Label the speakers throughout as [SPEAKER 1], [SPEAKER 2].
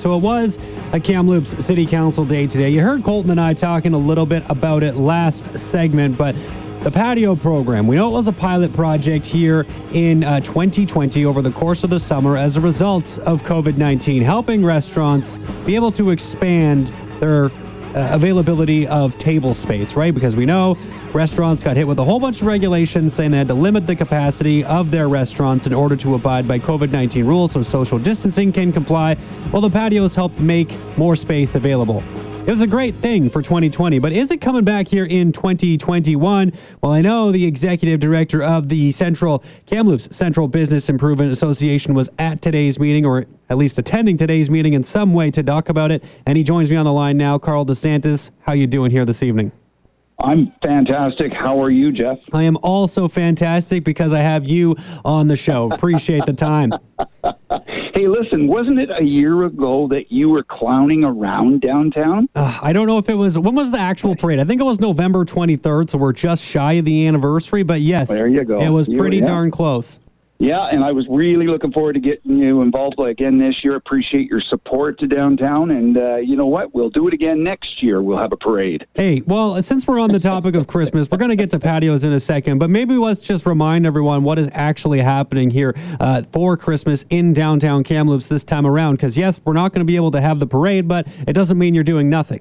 [SPEAKER 1] So it was a Kamloops City Council day today. You heard Colton and I talking a little bit about it last segment, but the patio program, we know it was a pilot project here in uh, 2020 over the course of the summer as a result of COVID 19, helping restaurants be able to expand their uh, availability of table space, right? Because we know restaurants got hit with a whole bunch of regulations saying they had to limit the capacity of their restaurants in order to abide by COVID 19 rules so social distancing can comply. Well, the patios helped make more space available. It was a great thing for 2020, but is it coming back here in 2021? Well, I know the executive director of the Central Kamloops Central Business Improvement Association was at today's meeting, or at least attending today's meeting in some way to talk about it, and he joins me on the line now. Carl DeSantis, how you doing here this evening?
[SPEAKER 2] I'm fantastic. How are you, Jeff?
[SPEAKER 1] I am also fantastic because I have you on the show. Appreciate the time.
[SPEAKER 2] hey, listen, wasn't it a year ago that you were clowning around downtown?
[SPEAKER 1] Uh, I don't know if it was, when was the actual parade? I think it was November 23rd, so we're just shy of the anniversary, but yes.
[SPEAKER 2] There you go.
[SPEAKER 1] It was pretty
[SPEAKER 2] yeah.
[SPEAKER 1] darn close.
[SPEAKER 2] Yeah, and I was really looking forward to getting you involved again this year. Appreciate your support to downtown, and uh, you know what? We'll do it again next year. We'll have a parade.
[SPEAKER 1] Hey, well, since we're on the topic of Christmas, we're going to get to patios in a second, but maybe let's just remind everyone what is actually happening here uh, for Christmas in downtown Kamloops this time around. Because, yes, we're not going to be able to have the parade, but it doesn't mean you're doing nothing.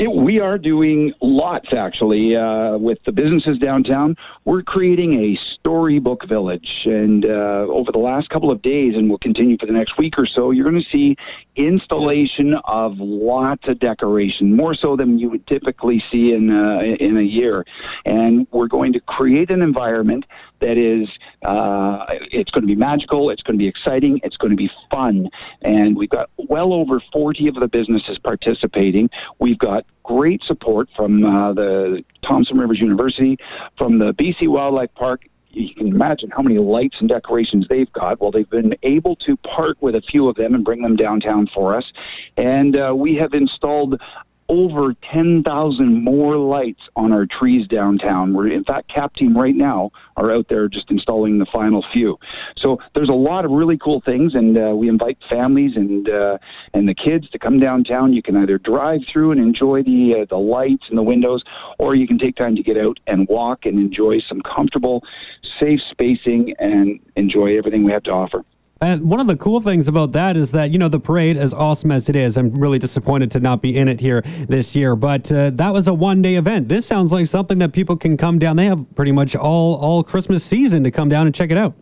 [SPEAKER 2] It, we are doing lots actually uh, with the businesses downtown. We're creating a storybook village, and uh, over the last couple of days, and we'll continue for the next week or so, you're going to see installation of lots of decoration, more so than you would typically see in uh, in a year. And we're going to create an environment that is uh, it's going to be magical it's going to be exciting it's going to be fun and we've got well over 40 of the businesses participating we've got great support from uh, the thompson rivers university from the bc wildlife park you can imagine how many lights and decorations they've got. Well, they've been able to part with a few of them and bring them downtown for us. And uh, we have installed over 10,000 more lights on our trees downtown. We're, in fact, CAP team right now are out there just installing the final few. So there's a lot of really cool things, and uh, we invite families and uh, and the kids to come downtown. You can either drive through and enjoy the uh, the lights and the windows, or you can take time to get out and walk and enjoy some comfortable, safe spacing and enjoy everything we have to offer.
[SPEAKER 1] And one of the cool things about that is that, you know, the parade, as awesome as it is, I'm really disappointed to not be in it here this year. But uh, that was a one day event. This sounds like something that people can come down. They have pretty much all, all Christmas season to come down and check it out.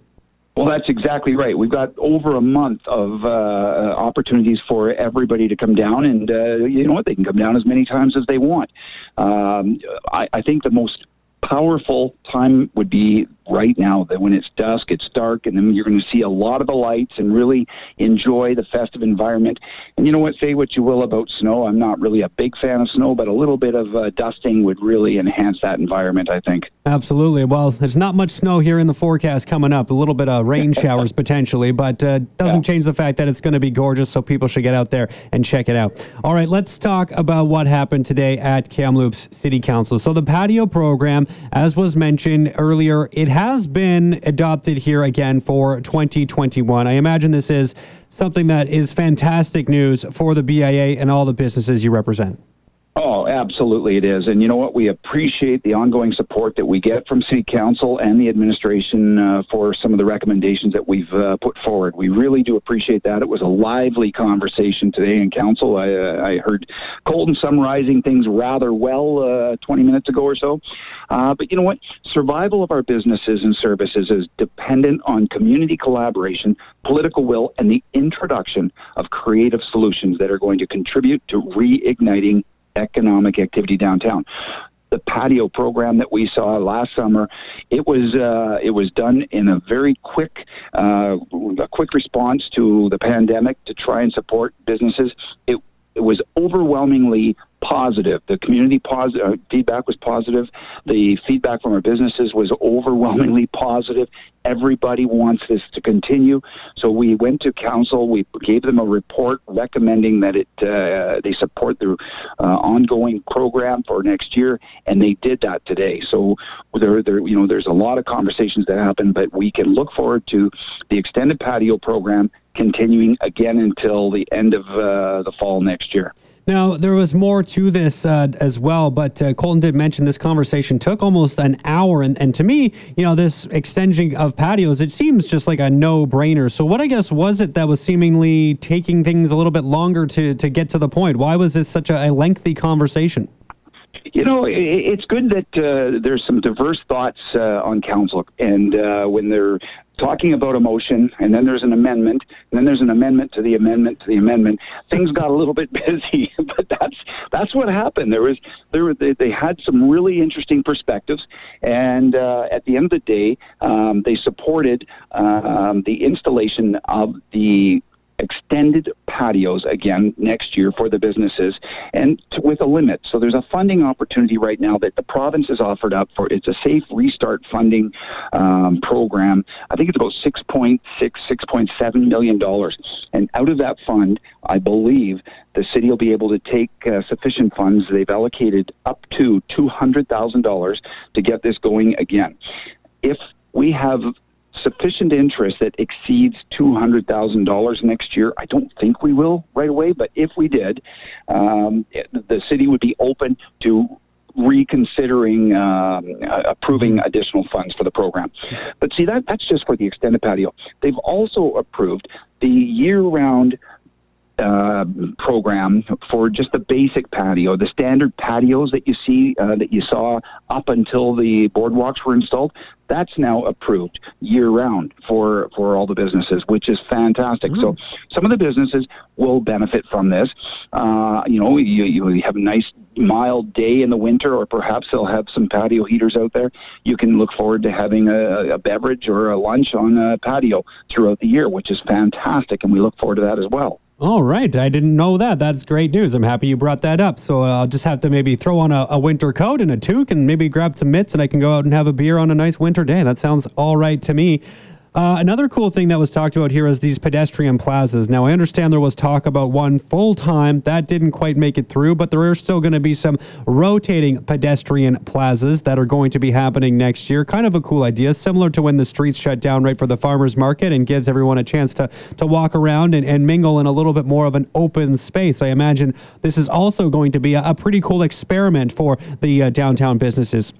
[SPEAKER 2] Well, that's exactly right. We've got over a month of uh, opportunities for everybody to come down, and uh, you know what? They can come down as many times as they want. Um, I, I think the most powerful time would be right now that when it's dusk it's dark and then you're going to see a lot of the lights and really enjoy the festive environment and you know what say what you will about snow i'm not really a big fan of snow but a little bit of uh, dusting would really enhance that environment i think
[SPEAKER 1] Absolutely. Well, there's not much snow here in the forecast coming up. A little bit of rain showers potentially, but uh, doesn't change the fact that it's going to be gorgeous. So people should get out there and check it out. All right, let's talk about what happened today at Kamloops City Council. So the patio program, as was mentioned earlier, it has been adopted here again for 2021. I imagine this is something that is fantastic news for the BIA and all the businesses you represent.
[SPEAKER 2] Oh, absolutely it is. And you know what? We appreciate the ongoing support that we get from City Council and the administration uh, for some of the recommendations that we've uh, put forward. We really do appreciate that. It was a lively conversation today in Council. I, uh, I heard Colton summarizing things rather well uh, 20 minutes ago or so. Uh, but you know what? Survival of our businesses and services is dependent on community collaboration, political will, and the introduction of creative solutions that are going to contribute to reigniting economic activity downtown. The patio program that we saw last summer, it was uh, it was done in a very quick uh, a quick response to the pandemic to try and support businesses. It it was overwhelmingly positive. The community posi- uh, feedback was positive. The feedback from our businesses was overwhelmingly positive. Everybody wants this to continue. So we went to council. We gave them a report recommending that it uh, they support the uh, ongoing program for next year, and they did that today. So there, there, you know, there's a lot of conversations that happen, but we can look forward to the extended patio program continuing again until the end of uh, the fall next year.
[SPEAKER 1] Now, there was more to this uh, as well, but uh, Colton did mention this conversation took almost an hour. And, and to me, you know, this extension of patios, it seems just like a no brainer. So, what I guess was it that was seemingly taking things a little bit longer to, to get to the point? Why was this such a, a lengthy conversation?
[SPEAKER 2] You know, it's good that uh, there's some diverse thoughts uh, on council, and uh, when they're talking about a motion, and then there's an amendment, and then there's an amendment to the amendment to the amendment. Things got a little bit busy, but that's that's what happened. There was there were, they, they had some really interesting perspectives, and uh, at the end of the day, um, they supported um, the installation of the extended patios again next year for the businesses and to, with a limit. So there's a funding opportunity right now that the province has offered up for it's a safe restart funding um, program. I think it's about 6.6, 6.7 million dollars. And out of that fund, I believe the city will be able to take uh, sufficient funds. They've allocated up to $200,000 to get this going again. If we have sufficient interest that exceeds $200,000 next year. I don't think we will right away, but if we did, um, the city would be open to reconsidering um, approving additional funds for the program. But see, that that's just for the extended patio. They've also approved the year-round uh, program for just the basic patio, the standard patios that you see uh, that you saw up until the boardwalks were installed. That's now approved year round for for all the businesses, which is fantastic. Mm. So some of the businesses will benefit from this. Uh, you know, you, you have a nice mild day in the winter, or perhaps they'll have some patio heaters out there. You can look forward to having a, a beverage or a lunch on a patio throughout the year, which is fantastic, and we look forward to that as well.
[SPEAKER 1] All right. I didn't know that. That's great news. I'm happy you brought that up. So uh, I'll just have to maybe throw on a, a, winter coat and a toque and maybe grab some mitts and I can go out and have a beer on a nice winter day. That sounds all right to me. Uh, another cool thing that was talked about here is these pedestrian plazas. Now, I understand there was talk about one full time. That didn't quite make it through, but there are still going to be some rotating pedestrian plazas that are going to be happening next year. Kind of a cool idea, similar to when the streets shut down right for the farmers market and gives everyone a chance to, to walk around and, and mingle in a little bit more of an open space. I imagine this is also going to be a, a pretty cool experiment for the uh, downtown businesses.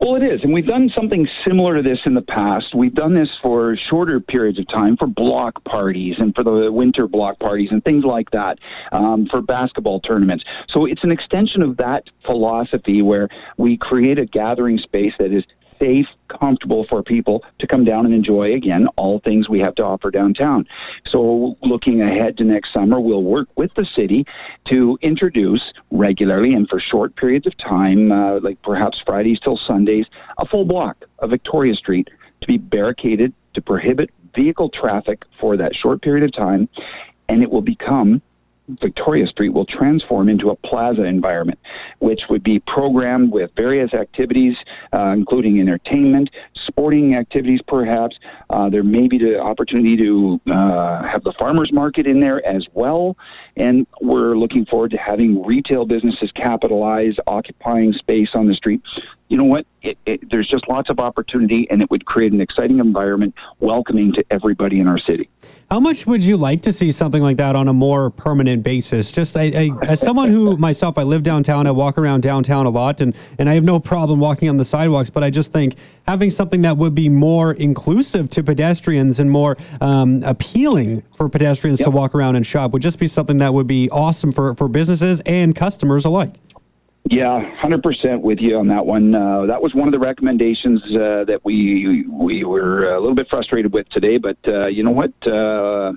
[SPEAKER 2] Well, it is. And we've done something similar to this in the past. We've done this for shorter periods of time for block parties and for the winter block parties and things like that um, for basketball tournaments. So it's an extension of that philosophy where we create a gathering space that is safe, comfortable for people to come down and enjoy again all things we have to offer downtown. So, looking ahead to next summer, we'll work with the city to introduce regularly and for short periods of time, uh, like perhaps Fridays till Sundays, a full block of Victoria Street to be barricaded to prohibit vehicle traffic for that short period of time, and it will become Victoria Street will transform into a plaza environment, which would be programmed with various activities, uh, including entertainment, sporting activities, perhaps. Uh, there may be the opportunity to uh, have the farmers market in there as well. And we're looking forward to having retail businesses capitalize, occupying space on the street you know what? It, it, there's just lots of opportunity, and it would create an exciting environment, welcoming to everybody in our city.
[SPEAKER 1] How much would you like to see something like that on a more permanent basis? Just I, I, as someone who myself, I live downtown, I walk around downtown a lot, and and I have no problem walking on the sidewalks. But I just think having something that would be more inclusive to pedestrians and more um, appealing for pedestrians yep. to walk around and shop would just be something that would be awesome for for businesses and customers alike.
[SPEAKER 2] Yeah, hundred percent with you on that one. Uh, that was one of the recommendations uh, that we we were a little bit frustrated with today. But uh, you know what? Uh,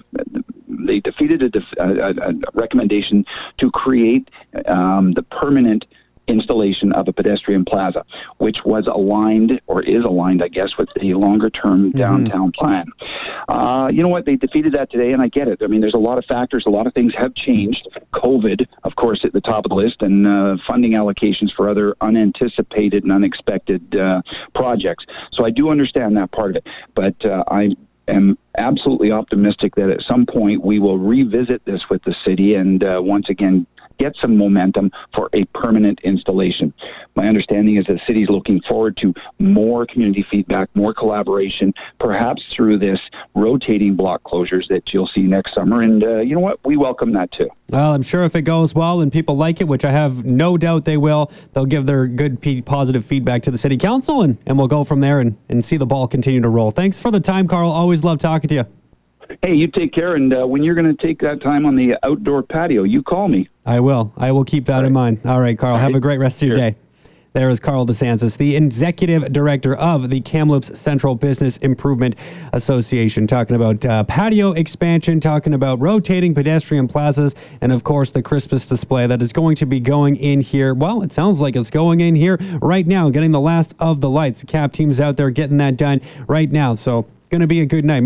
[SPEAKER 2] they defeated a, def- a, a, recommendation to create um, the permanent installation of a pedestrian plaza, which was aligned or is aligned, I guess, with the longer term mm-hmm. downtown plan. Uh, you know what? They defeated that today, and I get it. I mean, there's a lot of factors, a lot of things have changed. COVID, of course, at the top of the list, and uh, funding allocations for other unanticipated and unexpected uh, projects. So I do understand that part of it, but uh, I am absolutely optimistic that at some point we will revisit this with the city and uh, once again get some momentum for a permanent installation. My understanding is that the city is looking forward to more community feedback, more collaboration, perhaps through this rotating block closures that you'll see next summer. And uh, you know what? We welcome that too.
[SPEAKER 1] Well, I'm sure if it goes well and people like it, which I have no doubt they will, they'll give their good, positive feedback to the city council, and, and we'll go from there and, and see the ball continue to roll. Thanks for the time, Carl. Always love talking to you.
[SPEAKER 2] Hey, you take care, and uh, when you're going to take that time on the outdoor patio, you call me.
[SPEAKER 1] I will. I will keep that in mind. All right, Carl. All have right. a great rest of your sure. day. There is Carl DeSantis, the executive director of the Kamloops Central Business Improvement Association, talking about uh, patio expansion, talking about rotating pedestrian plazas, and of course the Christmas display that is going to be going in here. Well, it sounds like it's going in here right now, getting the last of the lights. CAP team's out there getting that done right now. So, going to be a good night.